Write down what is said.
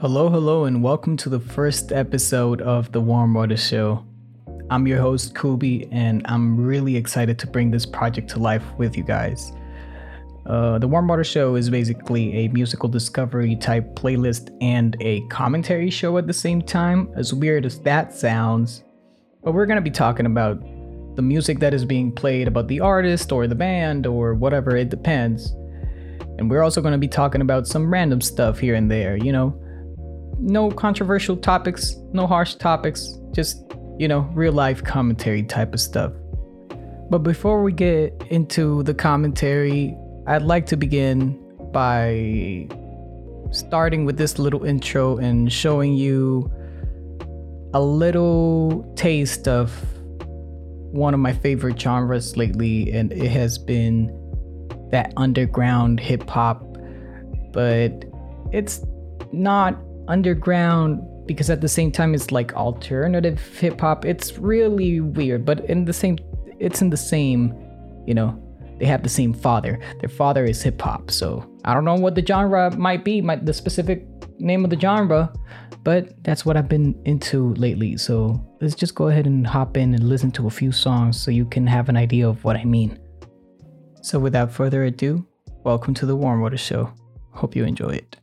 Hello, hello, and welcome to the first episode of The Warm Water Show. I'm your host, Kubi, and I'm really excited to bring this project to life with you guys. Uh, the Warm Water Show is basically a musical discovery type playlist and a commentary show at the same time, as weird as that sounds. But we're going to be talking about the music that is being played, about the artist or the band or whatever, it depends. And we're also going to be talking about some random stuff here and there, you know. No controversial topics, no harsh topics, just, you know, real life commentary type of stuff. But before we get into the commentary, I'd like to begin by starting with this little intro and showing you a little taste of one of my favorite genres lately, and it has been that underground hip hop, but it's not underground because at the same time it's like alternative hip hop. It's really weird, but in the same, it's in the same, you know, they have the same father. Their father is hip hop, so I don't know what the genre might be, might the specific name of the genre, but that's what I've been into lately. So let's just go ahead and hop in and listen to a few songs so you can have an idea of what I mean. So without further ado, welcome to the Warm Water Show. Hope you enjoy it.